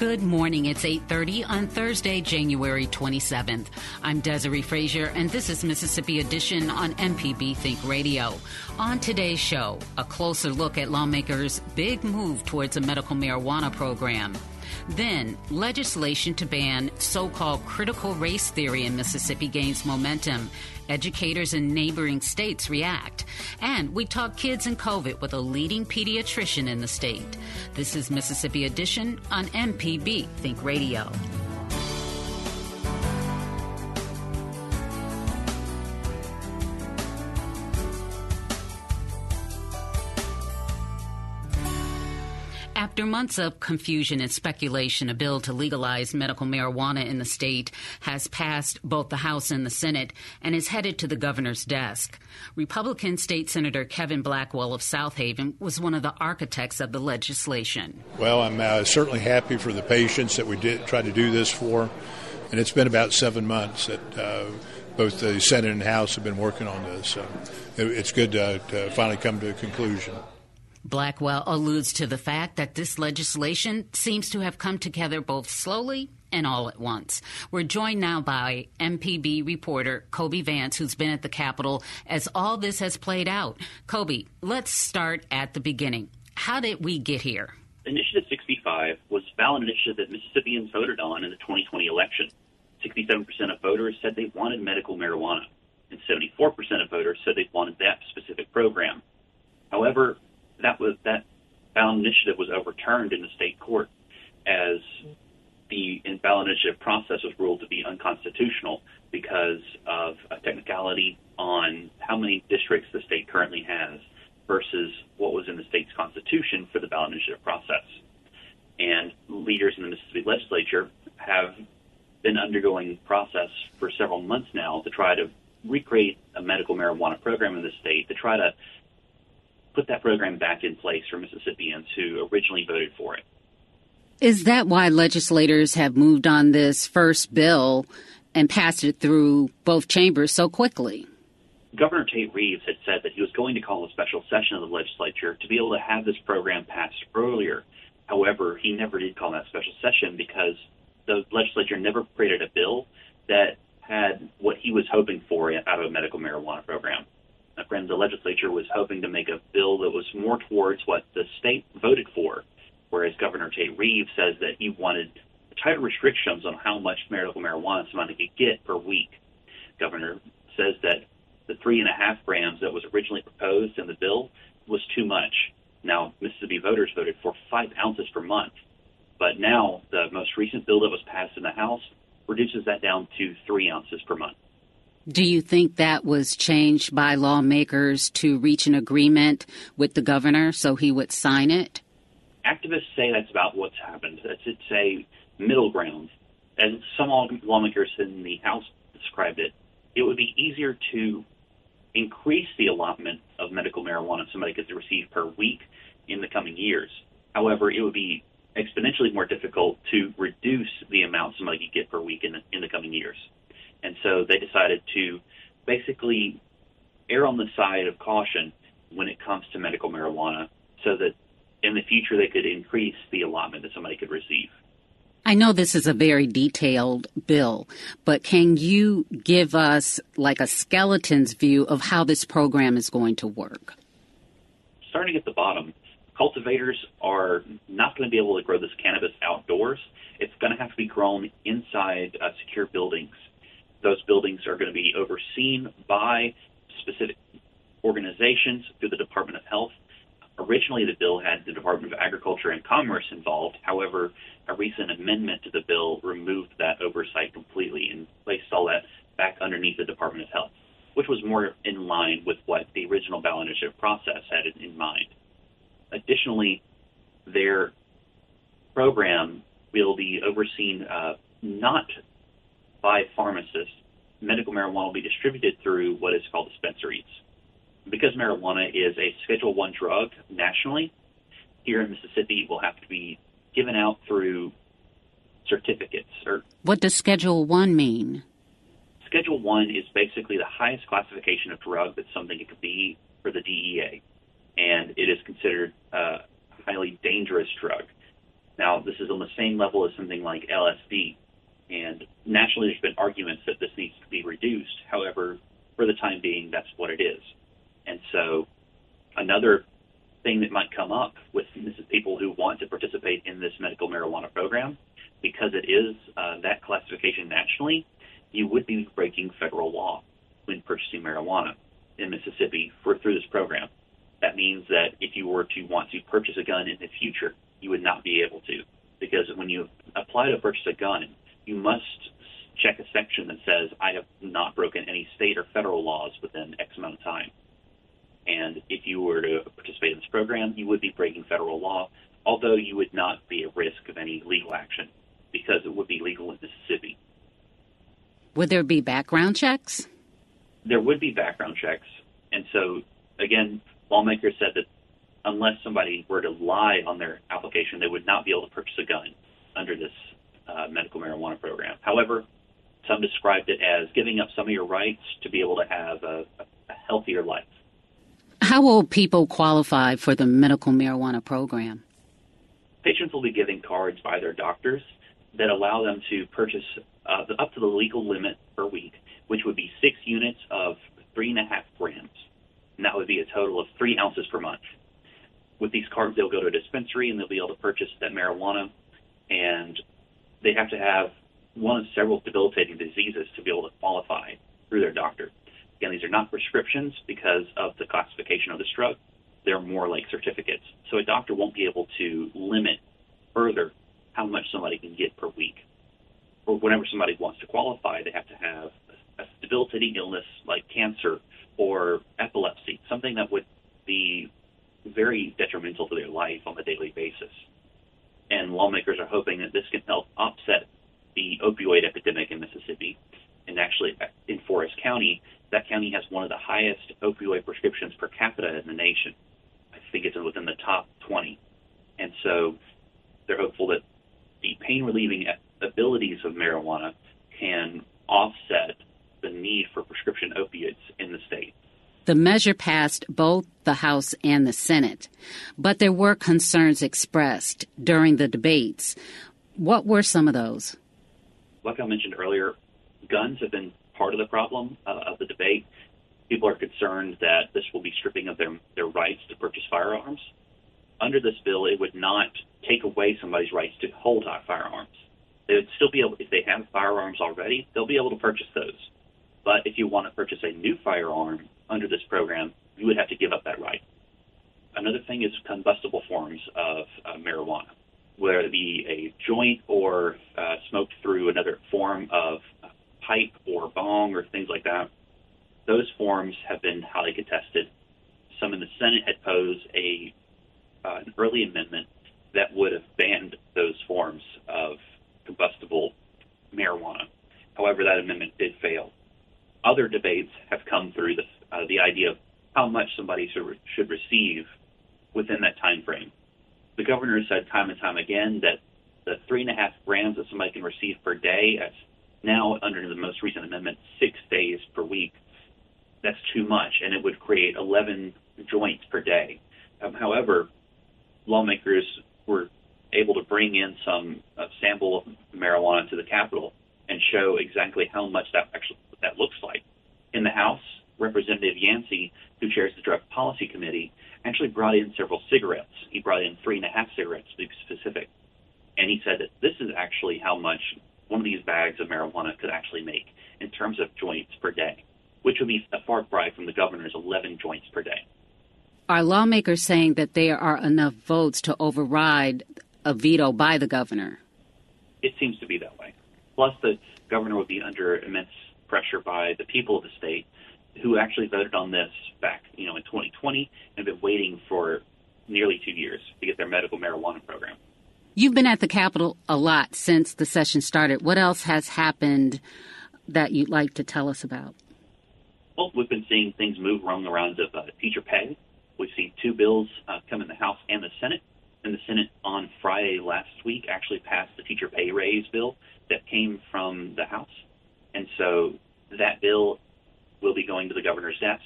Good morning. It's 8:30 on Thursday, January 27th. I'm Desiree Frazier and this is Mississippi Edition on MPB Think Radio. On today's show, a closer look at lawmakers' big move towards a medical marijuana program. Then, legislation to ban so called critical race theory in Mississippi gains momentum. Educators in neighboring states react. And we talk kids and COVID with a leading pediatrician in the state. This is Mississippi Edition on MPB Think Radio. After months of confusion and speculation, a bill to legalize medical marijuana in the state has passed both the House and the Senate and is headed to the governor's desk. Republican State Senator Kevin Blackwell of Southaven was one of the architects of the legislation. Well, I'm uh, certainly happy for the patients that we did try to do this for, and it's been about seven months that. Uh, both the Senate and House have been working on this. So it's good to, to finally come to a conclusion. Blackwell alludes to the fact that this legislation seems to have come together both slowly and all at once. We're joined now by MPB reporter Kobee Vance, who's been at the Capitol as all this has played out. Kobee, let's start at the beginning. How did we get here? Initiative 65 was a ballot initiative that Mississippians voted on in the 2020 election. 67% of voters said they wanted medical marijuana, and 74% of voters said they wanted that specific program. However, that was that ballot initiative was overturned in the state court as the ballot initiative process was ruled to be unconstitutional because of a technicality on how many districts the state currently has versus what was in the state's constitution for the ballot initiative process. And leaders in the Mississippi legislature have been undergoing process for several months now to try to recreate a medical marijuana program in the state to try to put that program back in place for Mississippians who originally voted for it. Is that why legislators have moved on this first bill and passed it through both chambers so quickly? Governor Tate Reeves had said that he was going to call a special session of the legislature to be able to have this program passed earlier. However, he never did call that special session because the legislature never created a bill that had what he was hoping for out of a medical marijuana program friend, the legislature was hoping to make a bill that was more towards what the state voted for, whereas Governor Tate Reeves says that he wanted tighter restrictions on how much medical marijuana somebody could get per week. Governor says that the three and a half grams that was originally proposed in the bill was too much. Now, Mississippi voters voted for five ounces per month, but now the most recent bill that was passed in the House reduces that down to three ounces per month. Do you think that was changed by lawmakers to reach an agreement with the governor so he would sign it? Activists say that's about what's happened. That's it's a middle ground. As some lawmakers in the House described it, it would be easier to increase the allotment of medical marijuana somebody could receive per week in the coming years. However, it would be exponentially more difficult to reduce the amount somebody could get per week in the, in the coming years. And so they decided to basically err on the side of caution when it comes to medical marijuana so that in the future they could increase the allotment that somebody could receive. I know this is a very detailed bill, but can you give us like a skeleton's view of how this program is going to work? Starting at the bottom, cultivators are not going to be able to grow this cannabis outdoors. It's going to have to be grown inside uh, secure buildings. Those buildings are going to be overseen by specific organizations through the Department of Health. Originally, the bill had the Department of Agriculture and Commerce involved. However, a recent amendment to the bill removed that oversight completely and placed all that back underneath the Department of Health, which was more in line with what the original ballot initiative process had in mind. Additionally, their program will be overseen uh, not by pharmacists. Medical marijuana will be distributed through what is called dispensaries. Because marijuana is a Schedule One drug nationally, here in Mississippi, it will have to be given out through certificates. Or what does Schedule One mean? Schedule One is basically the highest classification of drug that something it could be for the DEA, and it is considered a highly dangerous drug. Now, this is on the same level as something like LSD, and nationally there's been arguments that this needs to be reduced. However, for the time being, that's what it is. And so, another thing that might come up with people who want to participate in this medical marijuana program, because it is uh, that classification nationally, you would be breaking federal law when purchasing marijuana in Mississippi for through this program. That means that if you were to want to purchase a gun in the future, you would not be able to, because when you apply to purchase a gun, you must check a section that says I have not broken any state or federal laws within X amount of time. And if you were to participate in this program, you would be breaking federal law, although you would not be at risk of any legal action because it would be legal in Mississippi. Would there be background checks? There would be background checks. And so, again, lawmakers said that unless somebody were to lie on their application, they would not be able to purchase a gun under this uh, medical marijuana program. However, some described it as giving up some of your rights to be able to have a, a healthier life. How will people qualify for the medical marijuana program? Patients will be given cards by their doctors that allow them to purchase uh, up to the legal limit per week, which would be six units of three and a half grams. And that would be a total of three ounces per month. With these cards, they'll go to a dispensary and they'll be able to purchase that marijuana. And they have to have one of several debilitating diseases to be able to qualify through their doctor. Again, these are not prescriptions because of the classification of this drug. They're more like certificates. So a doctor won't be able to limit further how much somebody can get per week. Or whenever somebody wants to qualify, they have to have a debilitating illness like cancer or epilepsy, something that would be very detrimental to their life on a daily basis. And lawmakers are hoping that this can help offset the opioid epidemic in Mississippi. And actually, uh, in Forrest County, that county has one of the highest opioid prescriptions per capita in the nation. I think it's within the top 20. And so they're hopeful that the pain relieving abilities of marijuana can offset the need for prescription opiates in the state. The measure passed both the House and the Senate, but there were concerns expressed during the debates. What were some of those? Like I mentioned earlier, guns have been part of the problem uh, of the debate. People are concerned that this will be stripping of their, their rights to purchase firearms. Under this bill, it would not take away somebody's rights to hold firearms. They would still be able, if they have firearms already, they'll be able to purchase those. But if you want to purchase a new firearm under this program, you would have to give up that right. Another thing is combustible forms of uh, marijuana, whether it be a joint or uh, smoked through another form of pipe or bong or things like that. Those forms have been highly contested. Some in the Senate had posed a uh, an early amendment that would have banned those forms of combustible marijuana. However, that amendment did fail. Other debates have come through the, uh, the idea of how much somebody should, re- should receive within that time frame. The governor has said time and time again that the three and a half grams that somebody can receive per day, that's now, under the most recent amendment, six days per week. That's too much, and it would create 11 joints per day. Um, however, lawmakers were able to bring in some uh, sample marijuana to the Capitol and show exactly how much that actually that looks like. In the House, Representative Yancey, who chairs the Drug Policy Committee, actually brought in several cigarettes. He brought in three and a half cigarettes to be specific. And he said that this is actually how much one of these bags of marijuana could actually make in terms of joints per day, which would be a far cry from the governor's 11 joints per day. Are lawmakers saying that there are enough votes to override a veto by the governor? It seems to be that way. Plus, the governor would be under immense pressure by the people of the state who actually voted on this back, you know, in 2020 and have been waiting for nearly two years to get their medical marijuana program. You've been at the Capitol a lot since the session started. What else has happened that you'd like to tell us about? Well, we've been seeing things move along the rounds of uh, teacher pay. We've seen two bills uh, come in the House and the Senate. And the Senate on Friday last week actually passed the teacher pay raise bill that came from the House. And so that bill will be going to the governor's desk,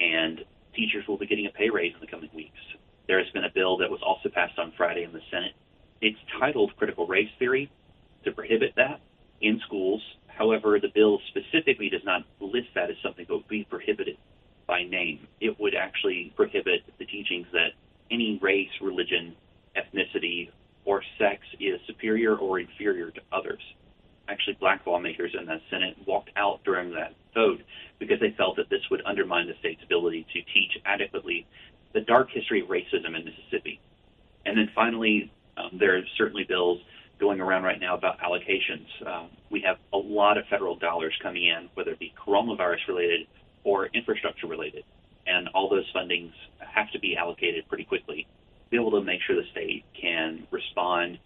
and teachers will be getting a pay raise in the coming weeks. There has been a bill that was also passed on Friday in the Senate. It's titled Critical Race Theory to prohibit that in schools. However, the bill specifically does not list that as something that would be prohibited by name. It would actually prohibit the teachings that any race, religion, ethnicity, or sex is superior or inferior to others actually black lawmakers in the Senate walked out during that vote because they felt that this would undermine the state's ability to teach adequately the dark history of racism in Mississippi. And then finally, um, there are certainly bills going around right now about allocations. Um, we have a lot of federal dollars coming in, whether it be coronavirus related or infrastructure related. And all those fundings have to be allocated pretty quickly to be able to make sure the state can respond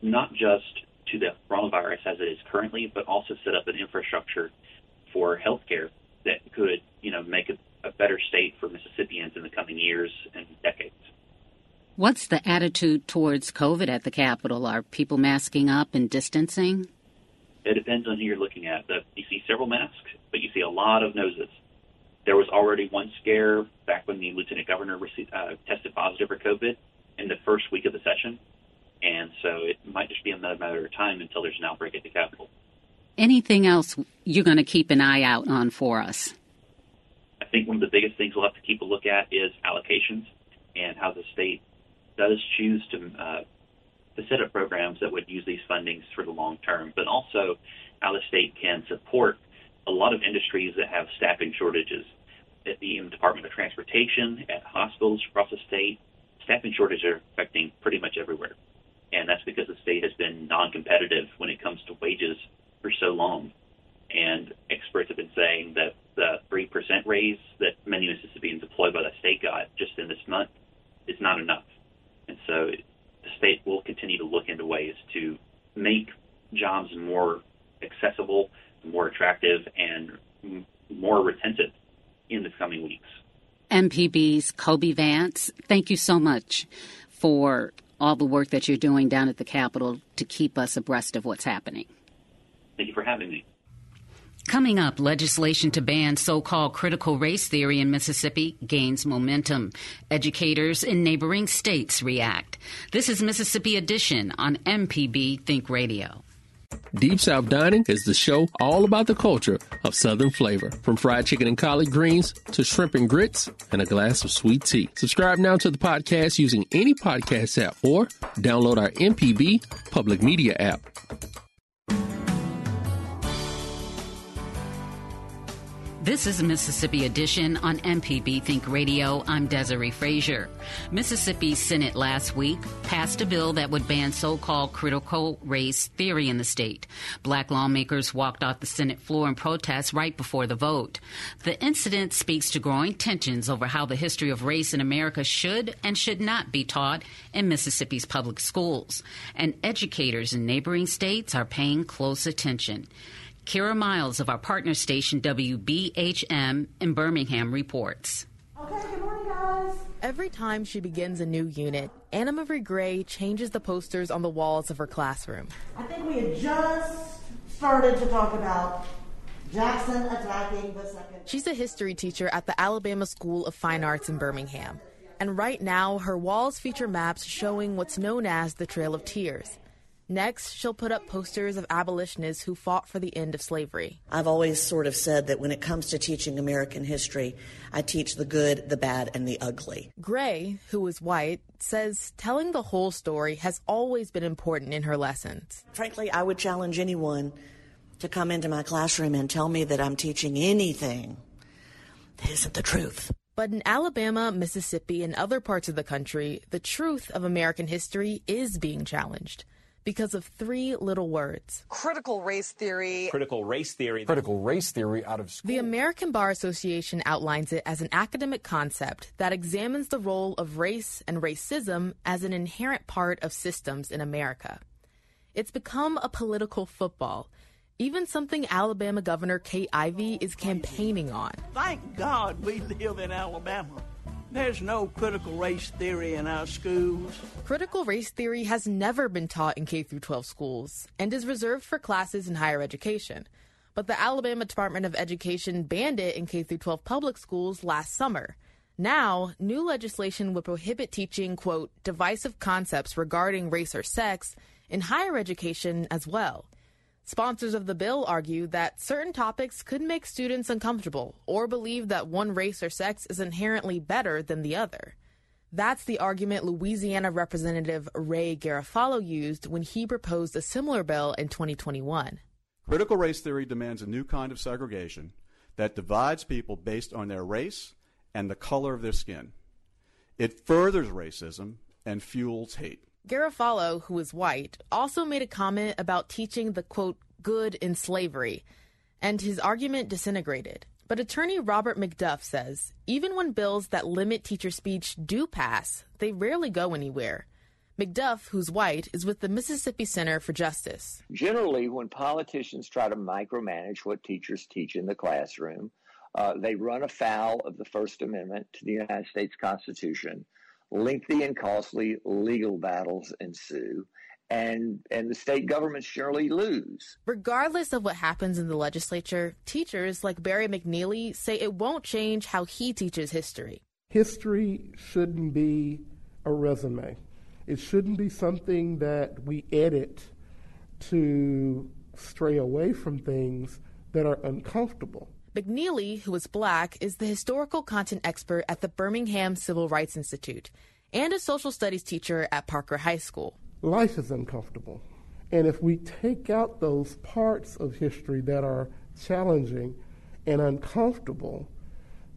not just to the coronavirus as it is currently, but also set up an infrastructure for healthcare that could, you know, make a, a better state for Mississippians in the coming years and decades. What's the attitude towards COVID at the Capitol? Are people masking up and distancing? It depends on who you're looking at. You see several masks, but you see a lot of noses. There was already one scare back when the lieutenant governor received, uh, tested positive for COVID in the first week of the session. And so it might just be a matter of time until there's an outbreak at the Capitol. Anything else you're going to keep an eye out on for us? I think one of the biggest things we'll have to keep a look at is allocations and how the state does choose to uh, to set up programs that would use these fundings for the long term, but also how the state can support a lot of industries that have staffing shortages. At the Department of Transportation, at hospitals across the state, staffing shortages are affecting pretty much everywhere and that's because the state has been non-competitive when it comes to wages for so long. And experts have been saying that the 3% raise that many Mississippians employed by the state got just in this month is not enough. And so the state will continue to look into ways to make jobs more accessible, more attractive, and more retentive in the coming weeks. MPB's Kobee Vance, thank you so much for all the work that you're doing down at the Capitol to keep us abreast of what's happening. Thank you for having me. Coming up, legislation to ban so called critical race theory in Mississippi gains momentum. Educators in neighboring states react. This is Mississippi Edition on MPB Think Radio. Deep South Dining is the show all about the culture of Southern flavor, from fried chicken and collard greens to shrimp and grits and a glass of sweet tea. Subscribe now to the podcast using any podcast app or download our MPB public media app. This is Mississippi Edition on MPB Think Radio. I'm Desiree Frazier. Mississippi's Senate last week passed a bill that would ban so-called critical race theory in the state. Black lawmakers walked off the Senate floor in protest right before the vote. The incident speaks to growing tensions over how the history of race in America should and should not be taught in Mississippi's public schools. And educators in neighboring states are paying close attention. Kyra Miles of our partner station WBHM in Birmingham reports. Okay, good morning, guys. Every time she begins a new unit, Anna Marie Gray changes the posters on the walls of her classroom. I think we had just started to talk about Jackson attacking the second. She's a history teacher at the Alabama School of Fine Arts in Birmingham. And right now, her walls feature maps showing what's known as the Trail of Tears. Next, she'll put up posters of abolitionists who fought for the end of slavery. I've always sort of said that when it comes to teaching American history, I teach the good, the bad, and the ugly. Gray, who is white, says telling the whole story has always been important in her lessons. Frankly, I would challenge anyone to come into my classroom and tell me that I'm teaching anything that isn't the truth. But in Alabama, Mississippi, and other parts of the country, the truth of American history is being challenged because of three little words critical race theory. Critical race theory. Critical race theory out of school. The American Bar Association outlines it as an academic concept that examines the role of race and racism as an inherent part of systems in America. It's become a political football. Even something Alabama Governor Kay Ivey is campaigning on. Thank God we live in Alabama. There's no critical race theory in our schools. Critical race theory has never been taught in K 12 schools and is reserved for classes in higher education. But the Alabama Department of Education banned it in K 12 public schools last summer. Now, new legislation would prohibit teaching, quote, divisive concepts regarding race or sex in higher education as well. Sponsors of the bill argue that certain topics could make students uncomfortable or believe that one race or sex is inherently better than the other. That's the argument Louisiana Representative Ray Garofalo used when he proposed a similar bill in 2021. Critical race theory demands a new kind of segregation that divides people based on their race and the color of their skin. It furthers racism and fuels hate. Garofalo, who is white, also made a comment about teaching the quote, good in slavery, and his argument disintegrated. But attorney Robert McDuff says even when bills that limit teacher speech do pass, they rarely go anywhere. McDuff, who's white, is with the Mississippi Center for Justice. Generally, when politicians try to micromanage what teachers teach in the classroom, uh, they run afoul of the First Amendment to the United States Constitution lengthy and costly legal battles ensue and and the state governments surely lose. Regardless of what happens in the legislature, teachers like Barry McNeely say it won't change how he teaches history. History shouldn't be a resume. It shouldn't be something that we edit to stray away from things that are uncomfortable. McNeely, who is black, is the historical content expert at the Birmingham Civil Rights Institute and a social studies teacher at Parker High School. Life is uncomfortable. And if we take out those parts of history that are challenging and uncomfortable,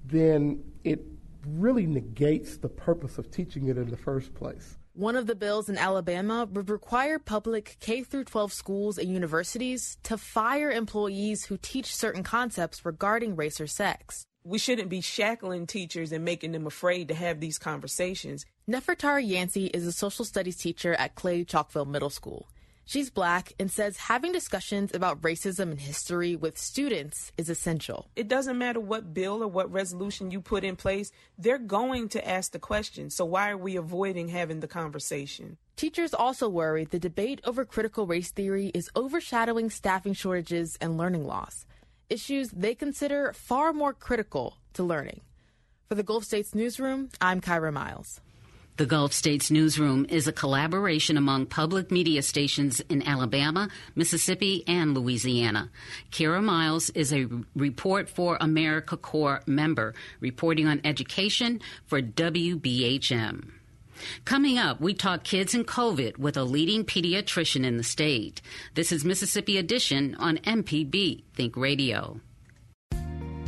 then it really negates the purpose of teaching it in the first place. One of the bills in Alabama would require public K 12 schools and universities to fire employees who teach certain concepts regarding race or sex. We shouldn't be shackling teachers and making them afraid to have these conversations. Nefertari Yancey is a social studies teacher at Clay Chalkville Middle School. She's black and says having discussions about racism and history with students is essential. It doesn't matter what bill or what resolution you put in place, they're going to ask the question. So why are we avoiding having the conversation? Teachers also worry the debate over critical race theory is overshadowing staffing shortages and learning loss, issues they consider far more critical to learning. For the Gulf States Newsroom, I'm Kyra Miles. The Gulf States Newsroom is a collaboration among public media stations in Alabama, Mississippi, and Louisiana. Kyra Miles is a Report for America Corps member, reporting on education for WBHM. Coming up, we talk kids and COVID with a leading pediatrician in the state. This is Mississippi Edition on MPB Think Radio.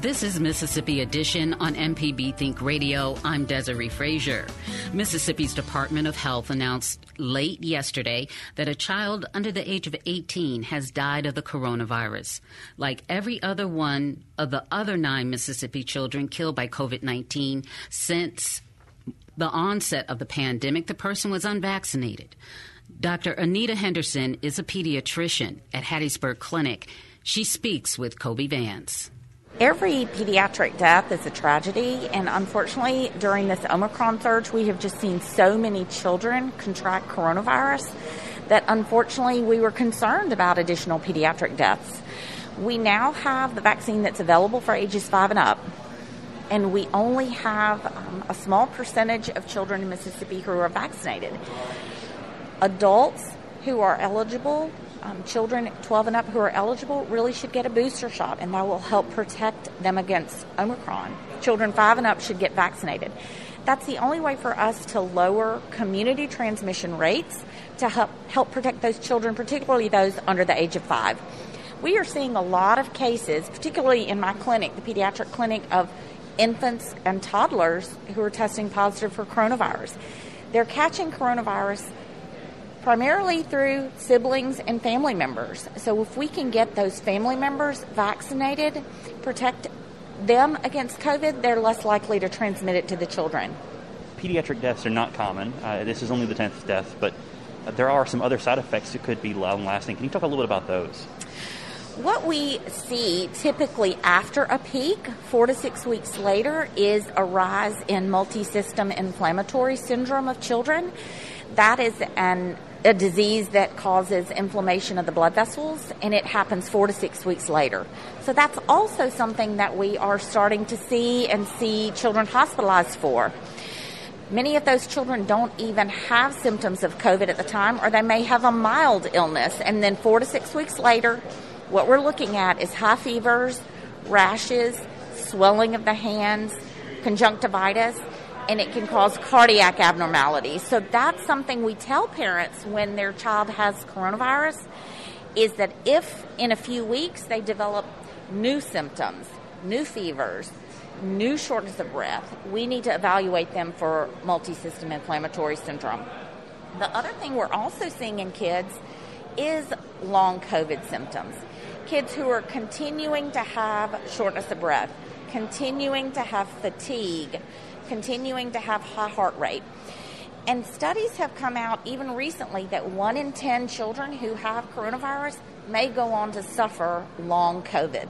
This is Mississippi Edition on MPB Think Radio. I'm Desiree Frazier. Mississippi's Department of Health announced late yesterday that a child under the age of 18 has died of the coronavirus. Like every other one of the other nine Mississippi children killed by COVID 19 since the onset of the pandemic, the person was unvaccinated. Dr. Anita Henderson is a pediatrician at Hattiesburg Clinic. She speaks with Kobee Vance. Every pediatric death is a tragedy, and unfortunately, during this Omicron surge, we have just seen so many children contract coronavirus that unfortunately we were concerned about additional pediatric deaths. We now have the vaccine that's available for ages five and up, and we only have um, a small percentage of children in Mississippi who are vaccinated. Adults who are eligible, um, children 12 and up who are eligible, really should get a booster shot, and that will help protect them against Omicron. Children 5 and up should get vaccinated. That's the only way for us to lower community transmission rates to help, help protect those children, particularly those under the age of 5. We are seeing a lot of cases, particularly in my clinic, the pediatric clinic, of infants and toddlers who are testing positive for coronavirus. They're catching coronavirus primarily through siblings and family members. So if we can get those family members vaccinated, protect them against COVID, they're less likely to transmit it to the children. Pediatric deaths are not common. Uh, this is only the 10th death, but there are some other side effects that could be long lasting. Can you talk a little bit about those? What we see typically after a peak, four to six weeks later, is a rise in multi system inflammatory syndrome of children. That is an a disease that causes inflammation of the blood vessels, and it happens four to six weeks later. So that's also something that we are starting to see and see children hospitalized for. Many of those children don't even have symptoms of COVID at the time, or they may have a mild illness, and then four to six weeks later, what we're looking at is high fevers, rashes, swelling of the hands, conjunctivitis, and it can cause cardiac abnormalities. So that's something we tell parents when their child has coronavirus is that if in a few weeks they develop new symptoms, new fevers, new shortness of breath, we need to evaluate them for multi-system inflammatory syndrome. The other thing we're also seeing in kids is long COVID symptoms. Kids who are continuing to have shortness of breath, continuing to have fatigue, continuing to have high heart rate. And studies have come out even recently that one in 10 children who have coronavirus may go on to suffer long COVID.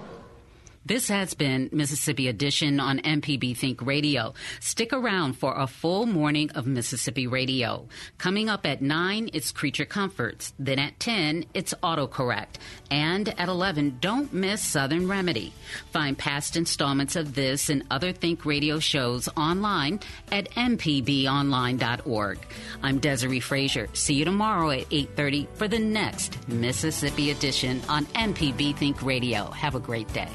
This has been Mississippi Edition on MPB Think Radio. Stick around for a full morning of Mississippi Radio. Coming up at 9, it's Creature Comforts. Then at 10, it's Autocorrect. And at 11, don't miss Southern Remedy. Find past installments of this and other Think Radio shows online at mpbonline.org. I'm Desiree Frazier. See you tomorrow at 8.30 for the next Mississippi Edition on MPB Think Radio. Have a great day.